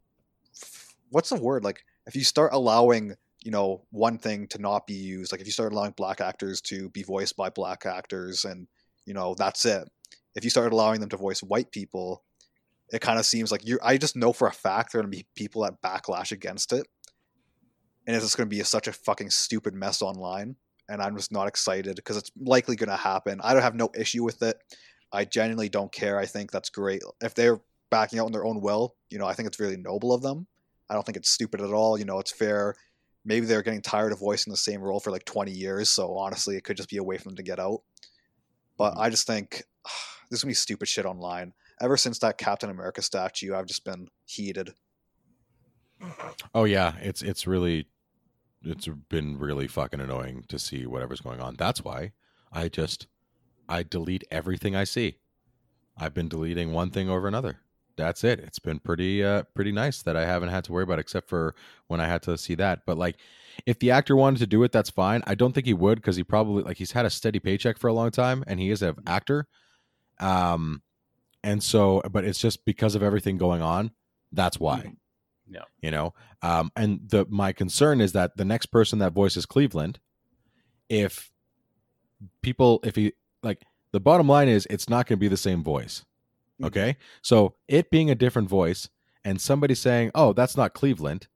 What's the word like? If you start allowing you know one thing to not be used, like if you start allowing black actors to be voiced by black actors, and you know that's it. If you start allowing them to voice white people, it kind of seems like you. I just know for a fact there are going to be people that backlash against it, and it's just going to be such a fucking stupid mess online. And I'm just not excited because it's likely going to happen. I don't have no issue with it. I genuinely don't care. I think that's great. If they're backing out on their own will, you know, I think it's really noble of them. I don't think it's stupid at all. You know, it's fair. Maybe they're getting tired of voicing the same role for like 20 years. So honestly, it could just be a way for them to get out. But Mhm. I just think <sighs> there's gonna be stupid shit online. Ever since that Captain America statue, I've just been heated. Oh yeah, it's it's really it's been really fucking annoying to see whatever's going on. That's why I just I delete everything I see. I've been deleting one thing over another. That's it. It's been pretty uh pretty nice that I haven't had to worry about except for when I had to see that. But like if the actor wanted to do it, that's fine. I don't think he would because he probably like he's had a steady paycheck for a long time and he is an actor. Um and so but it's just because of everything going on, that's why Yeah. you know? Um and the my concern is that the next person that voices cleveland if people if he like the bottom line is it's not going to be the same voice Mhm. okay? So it being a different voice and somebody saying oh that's not cleveland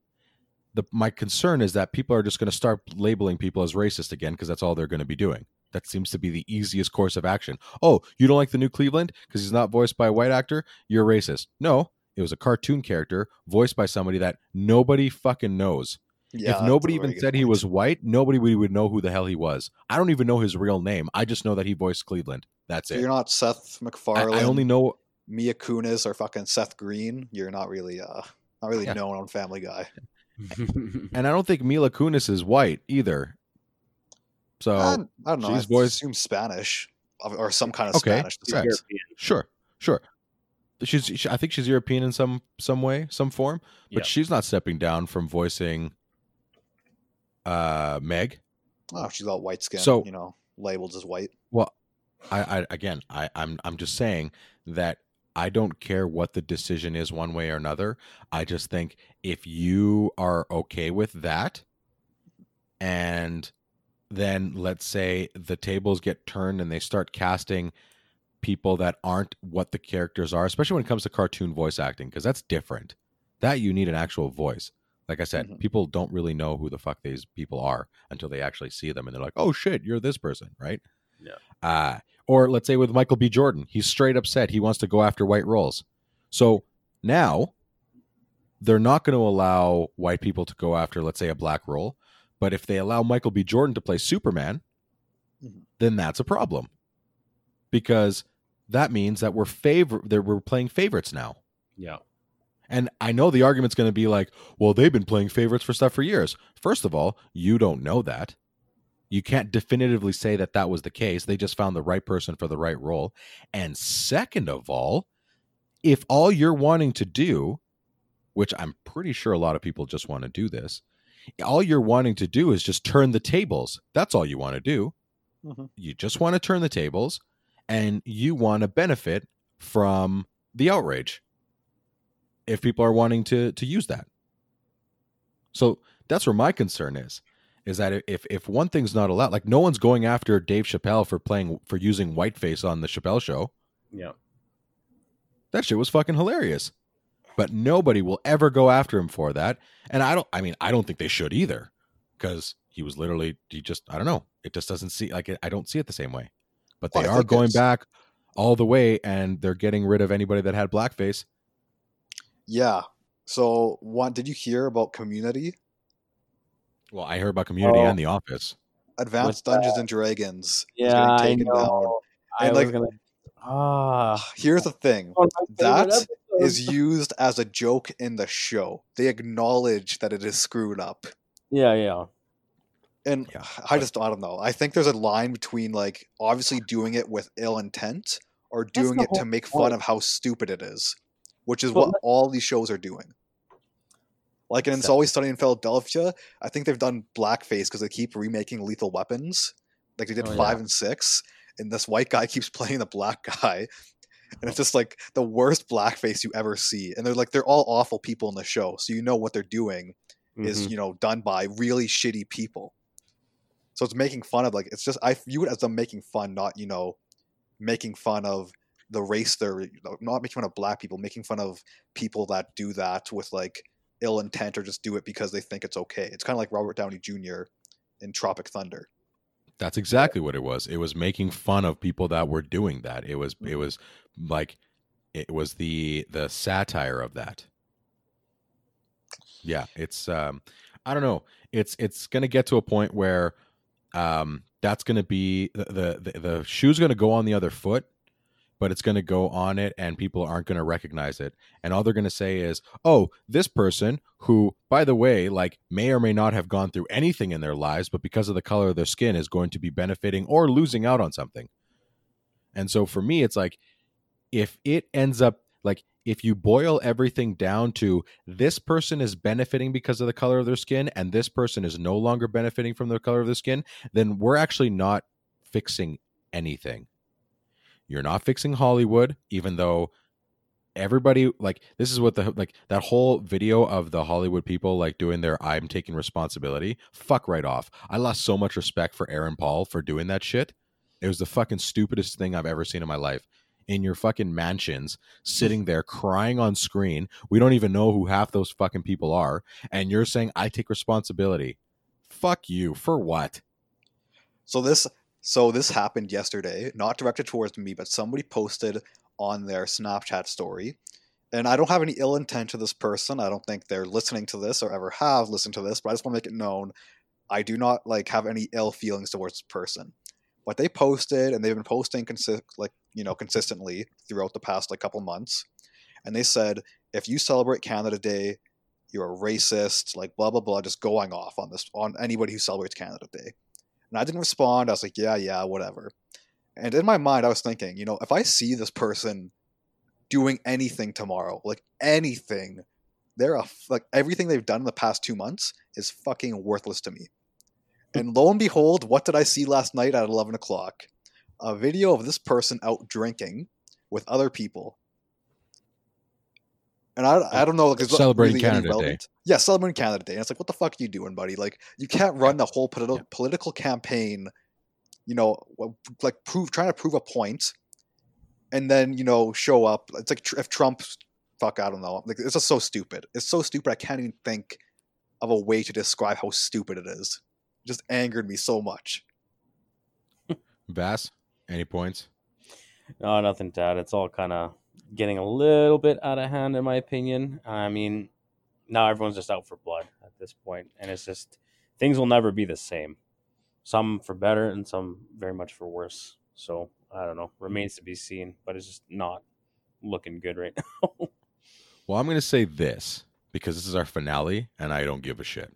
the my concern is that people are just going to start labeling people as racist again because that's all they're going to be doing. That seems to be the easiest course of action. Oh you don't like the new cleveland because he's not voiced by a white actor? You're racist. No it was a cartoon character voiced by somebody that nobody fucking knows. Yeah, if nobody even very good said he was white, nobody would would know who the hell he was. I don't even know his real name. I just know that he voiced Cleveland. That's So it. you're not Seth I, MacFarlane, I only know. Mia Kunis, or fucking Seth Green. You're not really, uh, not really Yeah. known on Family Guy. <laughs> And I don't think Mila Kunis is white either. So I, I don't know. I she's voiced- assume Spanish or- or some kind of Okay, Spanish. yeah. descent. European. sure, sure. She's. She, I think she's European in some some way, some form. But Yeah. she's not stepping down from voicing uh Meg. Oh, she's all white skin. So- you know, labeled as white. Well, I, I again, I, I'm I'm just saying that I don't care what the decision is one way or another. I just think if you are okay with that, and then let's say the tables get turned and they start casting people that aren't what the characters are, especially when it comes to cartoon voice acting, because that's different. That you need an actual voice. Like I said, Mhm. people don't really know who the fuck these people are until they actually see them and they're like, "Oh shit, you're this person," right? Yeah. Uh, or let's say with Michael B. Jordan, he's straight up said he wants to go after white roles. So now they're not going to allow white people to go after, let's say, a black role. But if they allow Michael B. Jordan to play Superman, Mhm. then that's a problem. Because that means that we're favor that we're playing favorites now. Yeah. And I know the argument's going to be like, well, they've been playing favorites for stuff for years. First of all, you don't know that. You can't definitively say that that was the case. They just found the right person for the right role. And second of all, if all you're wanting to do, which I'm pretty sure a lot of people just want to do this, all you're wanting to do is just turn the tables. That's all you want to do. Mhm. You just want to turn the tables and you want to benefit from the outrage if people are wanting to to use that. So that's where my concern is is that if if one thing's not allowed, like no one's going after Dave Chappelle for playing for using whiteface on the Chappelle show. Yeah. That shit was fucking hilarious. But nobody will ever go after him for that. And I don't I mean, I don't think they should either cuz he was literally he just I don't know. It just doesn't see like I don't see it the same way. But they Well, are going back all the way and they're getting rid of anybody that had blackface. Yeah. So, what did you hear about Community? Well, I heard about community Oh. and the office. Advanced What's Dungeons and Dragons is Yeah, I taken down. know. I And, was like- gonna. Ah, Here's the thing one of my favorite That is used as a joke in the show. They acknowledge that it is screwed up. Yeah, yeah. And Yeah, I just I don't know. I think there's a line between like obviously doing it with ill intent or doing it to whole make fun point. of how stupid it is, which is But what all these shows are doing. Like in It's Always Sunny in Philadelphia, I think they've done blackface because they keep remaking Lethal Weapons, like they did Oh, five yeah. and six, and this white guy <laughs> keeps playing the black guy, and it's just like the worst blackface you ever see. And they're like they're all awful people in the show, so you know what they're doing is Mhm. you know done by really shitty people. So it's making fun of like it's just I view it as them making fun, not you know making fun of the race they're not making fun of black people, making fun of people that do that with like ill intent or just do it because they think it's okay. It's kind of like Robert Downey Jr. in Tropic Thunder. That's exactly what it was. It was making fun of people that were doing that. It was it was like it was the the satire of that. Yeah, it's um I don't know. It's it's going to get to a point where um that's going to be the the the, shoe's going to go on the other foot, but it's going to go on it and people aren't going to recognize it. And all they're going to say is, "Oh, this person who by the way, like may or may not have gone through anything in their lives, but because of the color of their skin is going to be benefiting or losing out on something." And so for me it's like if it ends up like if you boil everything down to this person is benefiting because of the color of their skin and this person is no longer benefiting from the color of their skin, then we're actually not fixing anything. You're not fixing Hollywood, even though everybody like this is what the like that whole video of the Hollywood people like doing their I'm taking responsibility. Fuck right off. I lost so much respect for Aaron Paul for doing that shit. It was the fucking stupidest thing I've ever seen in my life. In your fucking mansions, mm. sitting there crying on screen. We don't even know who half those fucking people are. And you're saying, I take responsibility. Fuck you. For what? So this so this happened yesterday, not directed towards me, but somebody posted on their Snapchat story. And I don't have any ill intent to this person. I don't think they're listening to this or ever have listened to this, but I just want to make it known I do not like have any ill feelings towards this person. But they posted and they've been posting consi- like, you know, consistently throughout the past like couple months. And they said if you celebrate Canada Day, you're a racist, like blah blah blah, just going off on this on anybody who celebrates Canada Day. And I didn't respond. I was like, yeah, yeah, whatever. And in my mind, I was thinking, you know, if I see this person doing anything tomorrow, like anything, they're a like everything they've done in the past two months is fucking worthless to me. And lo and behold, what did I see last night at eleven o'clock? A video of this person out drinking with other people. And I, I don't know, like, Celebrating really Canada Day. Yeah, celebrating Canada Day. And it's like, what the fuck are you doing, buddy? Like, you can't run the whole politi- Yeah. political campaign, you know, like prove trying to prove a point, and then you know show up. It's like tr- if Trump, fuck, I don't know. Like, it's just so stupid. It's so stupid. I can't even think of a way to describe how stupid it is. It just angered me so much. Vass, any points? No, nothing to add. It's all kind of getting a little bit out of hand, in my opinion. I mean, now everyone's just out for blood at this point, and it's just things will never be the same. some for better and some very much for worse. So I don't know. Remains to be seen, but it's just not looking good right <laughs> now. Well, I'm going to say this because this is our finale and I don't give a shit.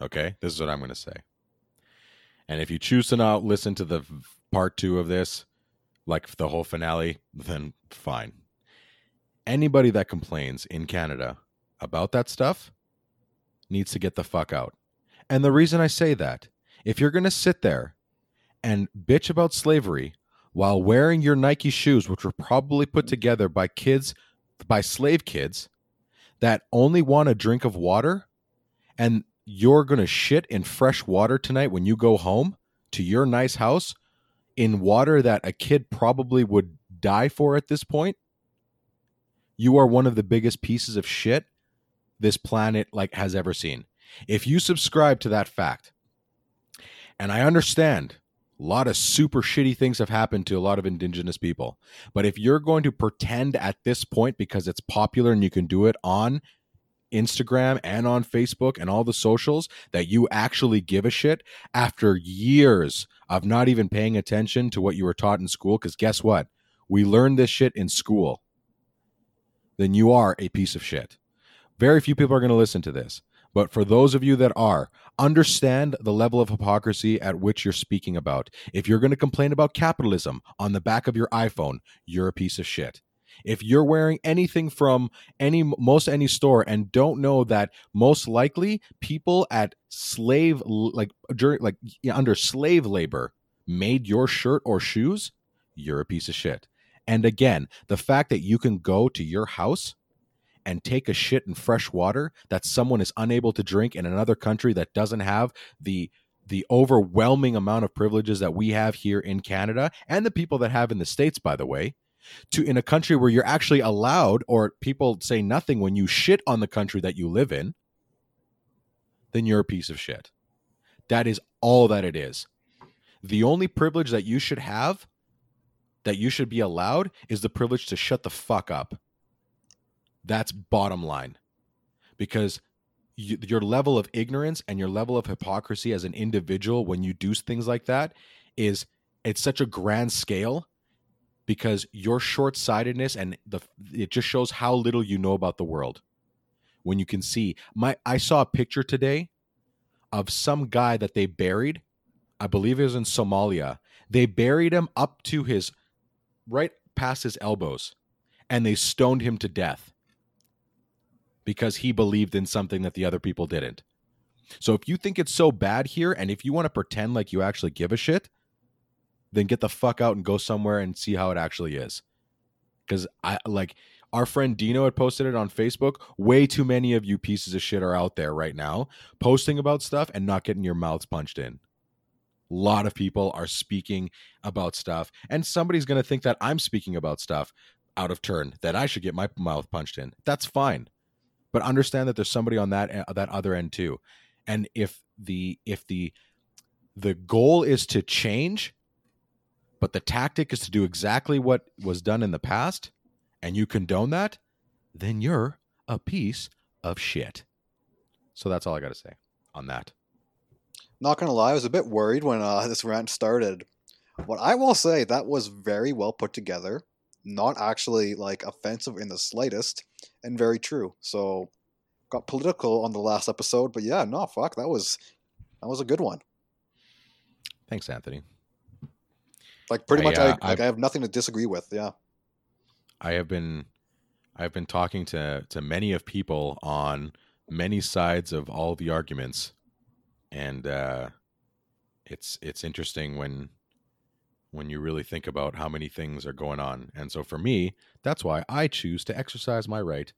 Okay? This is what I'm going to say. And if you choose to not listen to the part two of this, like the whole finale, then fine. Anybody that complains in Canada about that stuff needs to get the fuck out. And the reason I say that, if you're going to sit there and bitch about slavery while wearing your Nike shoes, which were probably put together by kids, by slave kids that only want a drink of water, and you're going to shit in fresh water tonight when you go home to your nice house in water that a kid probably would die for at this point, you are one of the biggest pieces of shit this planet like has ever seen. If you subscribe to that fact, and I understand a lot of super shitty things have happened to a lot of indigenous people, but if you're going to pretend at this point because it's popular and you can do it on Instagram and on Facebook and all the socials that you actually give a shit after years of not even paying attention to what you were taught in school. Because guess what? We learned this shit in school. Then you are a piece of shit. Very few people are going to listen to this. But for those of you that are, understand the level of hypocrisy at which you're speaking about. If you're going to complain about capitalism on the back of your iPhone, you're a piece of shit. If you're wearing anything from any most any store and don't know that most likely people at slave like during like under slave labor made your shirt or shoes, you're a piece of shit. And again, the fact that you can go to your house and take a shit in fresh water that someone is unable to drink in another country that doesn't have the the overwhelming amount of privileges that we have here in Canada and the people that have in the states by the way to in a country where you're actually allowed or people say nothing when you shit on the country that you live in then you're a piece of shit. That is all that it is. The only privilege that you should have that you should be allowed is the privilege to shut the fuck up. That's bottom line. Because you, your level of ignorance and your level of hypocrisy as an individual when you do things like that is it's such a grand scale because your short-sightedness and the it just shows how little you know about the world. When you can see my I saw a picture today of some guy that they buried. I believe it was in Somalia. They buried him up to his right past his elbows and they stoned him to death because he believed in something that the other people didn't. So if you think it's so bad here and if you want to pretend like you actually give a shit then get the fuck out and go somewhere and see how it actually is. Because I like our friend Dino had posted it on Facebook. Way too many of you pieces of shit are out there right now posting about stuff and not getting your mouths punched in. A lot of people are speaking about stuff, and somebody's going to think that I'm speaking about stuff out of turn, that I should get my mouth punched in. That's fine. But understand that there's somebody on that eh, that other end too. And if the if the the goal is to change, but the tactic is to do exactly what was done in the past, and you condone that, then you're a piece of shit. So that's all I got to say on that. Not gonna lie, I was a bit worried when uh, <laughs> this rant started. What I will say, that was very well put together, not actually like offensive in the slightest, and very true. So, got political on the last episode, but yeah, no, fuck, that was that was a good one. Thanks, Anthony. Like pretty I, much, uh, I like I have nothing to disagree with. Yeah, I have been, I've been talking to to many of people on many sides of all the arguments, and uh, it's it's interesting when when you really think about how many things are going on. And so for me, that's why I choose to exercise my right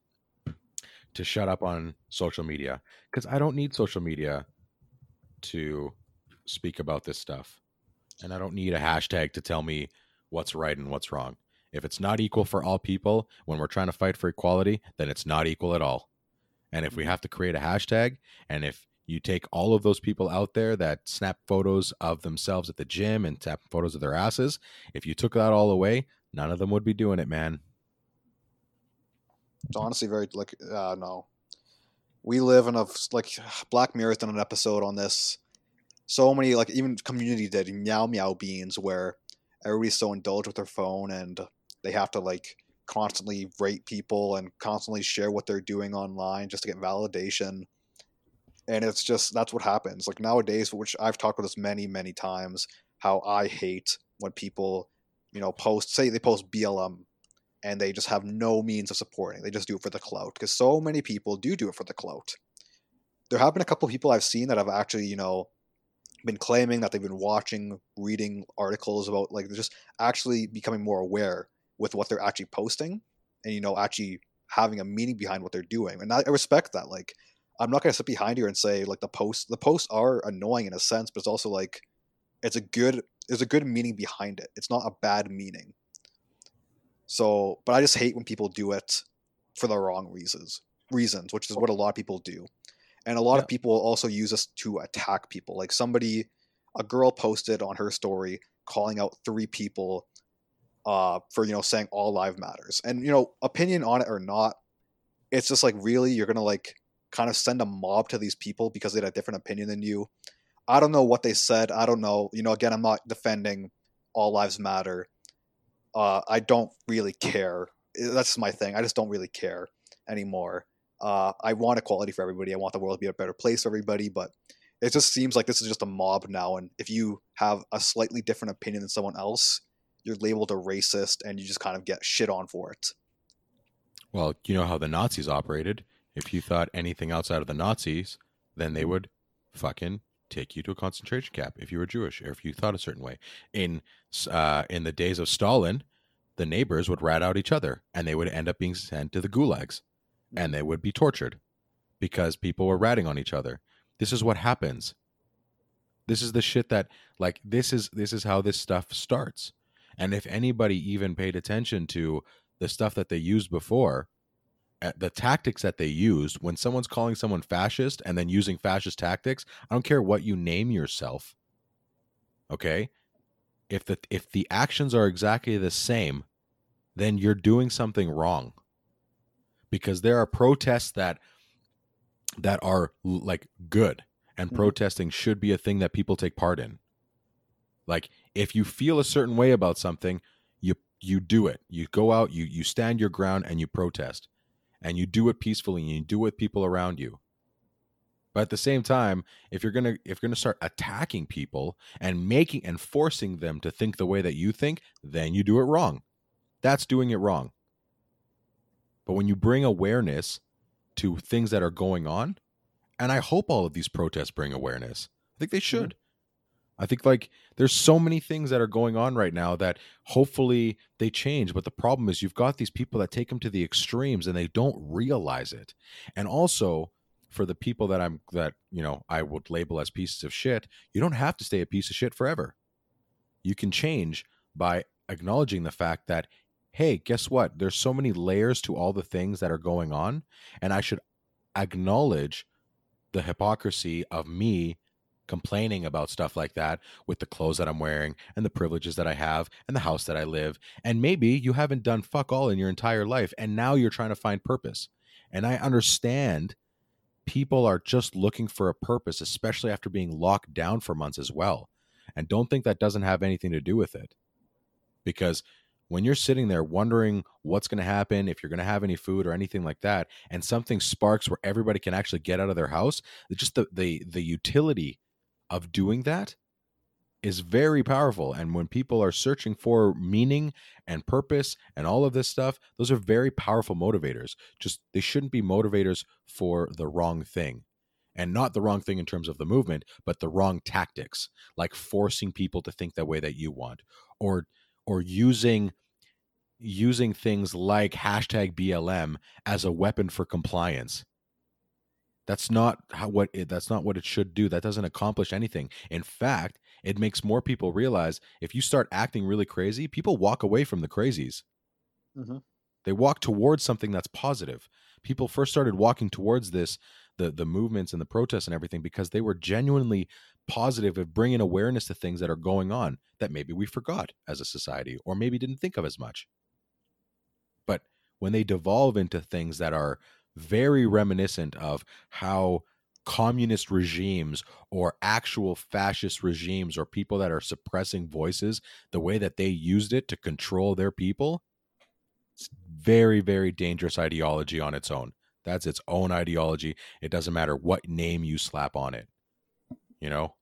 to shut up on social media because I don't need social media to speak about this stuff and I don't need a hashtag to tell me what's right and what's wrong. If it's not equal for all people when we're trying to fight for equality, then it's not equal at all. And if we have to create a hashtag, and if you take all of those people out there that snap photos of themselves at the gym and tap photos of their asses, if you took that all away, none of them would be doing it, man. It's honestly very like uh, no. We live in a like <sighs> Black Mirror's done an episode on this so many like even community did MeowMeowBeenz where everybody's so indulged with their phone and they have to like constantly rate people and constantly share what they're doing online just to get validation. And it's just that's what happens. Like nowadays which i've talked about this many many times how i hate when people you know post say they post blm and they just have no means of supporting. They just do it for the clout because so many people do do it for the clout. There have been a couple people i've seen that have actually you know been claiming that they've been watching reading articles about like they're just actually becoming more aware with what they're actually posting and you know actually having a meaning behind what they're doing and i, I respect that like I'm not gonna sit behind here and say like the posts the posts are annoying in a sense, but it's also like it's a good there's a good meaning behind it. It's not a bad meaning. So, but I just hate when people do it for the wrong reasons. Reasons, which is what a lot of people do. And a lot Yeah. of people also use this to attack people. Like somebody a girl posted on her story calling out three people uh for you know saying all live matters. And you know, opinion on it or not, it's just like really you're gonna like kind of send a mob to these people because they had a different opinion than you. I don't know what they said. I don't know. You know, again, I'm not defending all lives matter. Uh, I don't really care. That's my thing. I just don't really care anymore. Uh, I want equality for everybody. I want the world to be a better place for everybody, but it just seems like this is just a mob now. And if you have a slightly different opinion than someone else, you're labeled a racist and you just kind of get shit on for it. Well, you know how the Nazis operated. If you thought anything outside of the Nazis, then they would fucking take you to a concentration camp if you were Jewish or if you thought a certain way. In uh, in the days of Stalin, the neighbors would rat out each other, and they would end up being sent to the gulags, and they would be tortured because people were ratting on each other. This is what happens. This is the shit that like this is this is how this stuff starts. And if anybody even paid attention to the stuff that they used before, uh, the tactics that they used when someone's calling someone fascist and then using fascist tactics, I don't care what you name yourself. Okay? If the if the actions are exactly the same, then you're doing something wrong. Because there are protests that that are like good and Mhm. protesting should be a thing that people take part in. Like if you feel a certain way about something, you you do it. You go out, you you stand your ground and you protest. And you do it peacefully and you do it with people around you. But at the same time, if you're gonna if you're gonna start attacking people and making and forcing them to think the way that you think, then you do it wrong. That's doing it wrong. But when you bring awareness to things that are going on, and I hope all of these protests bring awareness. I think they should. I think like there's so many things that are going on right now that hopefully they change. But the problem is you've got these people that take them to the extremes and they don't realize it. And also for the people that I'm that, you know, I would label as pieces of shit, you don't have to stay a piece of shit forever. You can change by acknowledging the fact that, hey, guess what? There's so many layers to all the things that are going on. And I should acknowledge the hypocrisy of me complaining about stuff like that with the clothes that I'm wearing and the privileges that I have and the house that I live. And maybe you haven't done fuck all in your entire life and now you're trying to find purpose. And I understand people are just looking for a purpose, especially after being locked down for months as well. And don't think that doesn't have anything to do with it. Because when you're sitting there wondering what's going to happen, if you're going to have any food or anything like that, and something sparks where everybody can actually get out of their house, just the the the utility of doing that is very powerful. And when people are searching for meaning and purpose and all of this stuff, those are very powerful motivators. Just they shouldn't be motivators for the wrong thing. And not the wrong thing in terms of the movement, but the wrong tactics, like forcing people to think that way that you want, or or using using things like hashtag BLM as a weapon for compliance. That's not how what it, that's not what it should do. That doesn't accomplish anything. In fact, it makes more people realize if you start acting really crazy, people walk away from the crazies. Mhm. They walk towards something that's positive. People first started walking towards this the the movements and the protests and everything because they were genuinely positive of bringing awareness to things that are going on that maybe we forgot as a society or maybe didn't think of as much. But when they devolve into things that are very reminiscent of how communist regimes or actual fascist regimes or people that are suppressing voices the way that they used it to control their people it's very very dangerous ideology on its own. That's its own ideology. It doesn't matter what name you slap on it you know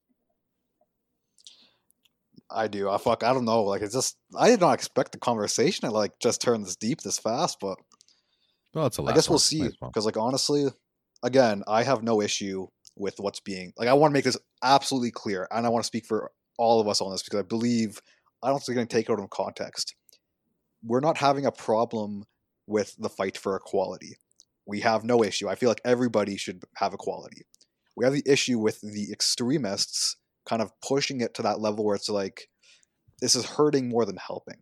I do. I fuck. I don't know. Like it's just. I did not expect the conversation to like just turn this deep this fast, but well it's a I guess we'll see. Because like honestly, again, I have no issue with what's being like. I want to make this absolutely clear, and I want to speak for all of us on this because I believe I don't think we're going to take it out of context. We're not having a problem with the fight for equality. We have no issue. I feel like everybody should have equality. We have the issue with the extremists kind of pushing it to that level where it's like this is hurting more than helping.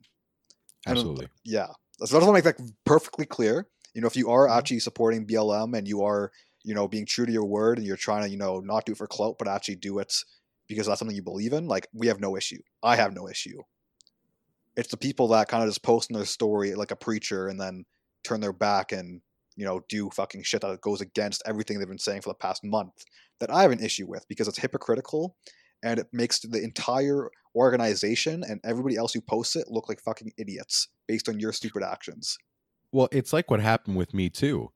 And, absolutely yeah. So I just want to make that perfectly clear. You know, if you are Mhm. actually supporting BLM and you are, you know, being true to your word and you're trying to, you know, not do it for clout, but actually do it because that's something you believe in, like we have no issue. I have no issue. It's the people that kind of just post in their story like a preacher and then turn their back and, you know, do fucking shit that goes against everything they've been saying for the past month that I have an issue with because it's hypocritical and it makes the entire organization and everybody else who posts it look like fucking idiots based on your stupid actions. Well, it's like what happened with me too,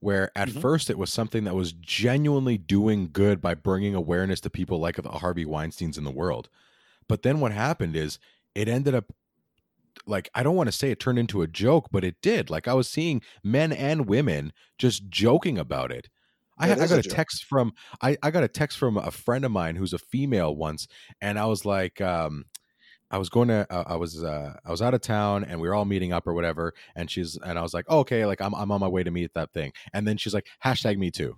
where at Mhm. first it was something that was genuinely doing good by bringing awareness to people like the Harvey Weinsteins in the world. But then what happened is it ended up like I don't want to say it turned into a joke, but it did. Like I was seeing men and women just joking about it. I, had, I got a a text from I, I got a text from a friend of mine who's a female once, and I was like, um, I was going to uh, I was uh, I was out of town and we were all meeting up or whatever, and she's and I was like, oh, okay, like I'm I'm on my way to meet that thing, and then she's like, hashtag me too.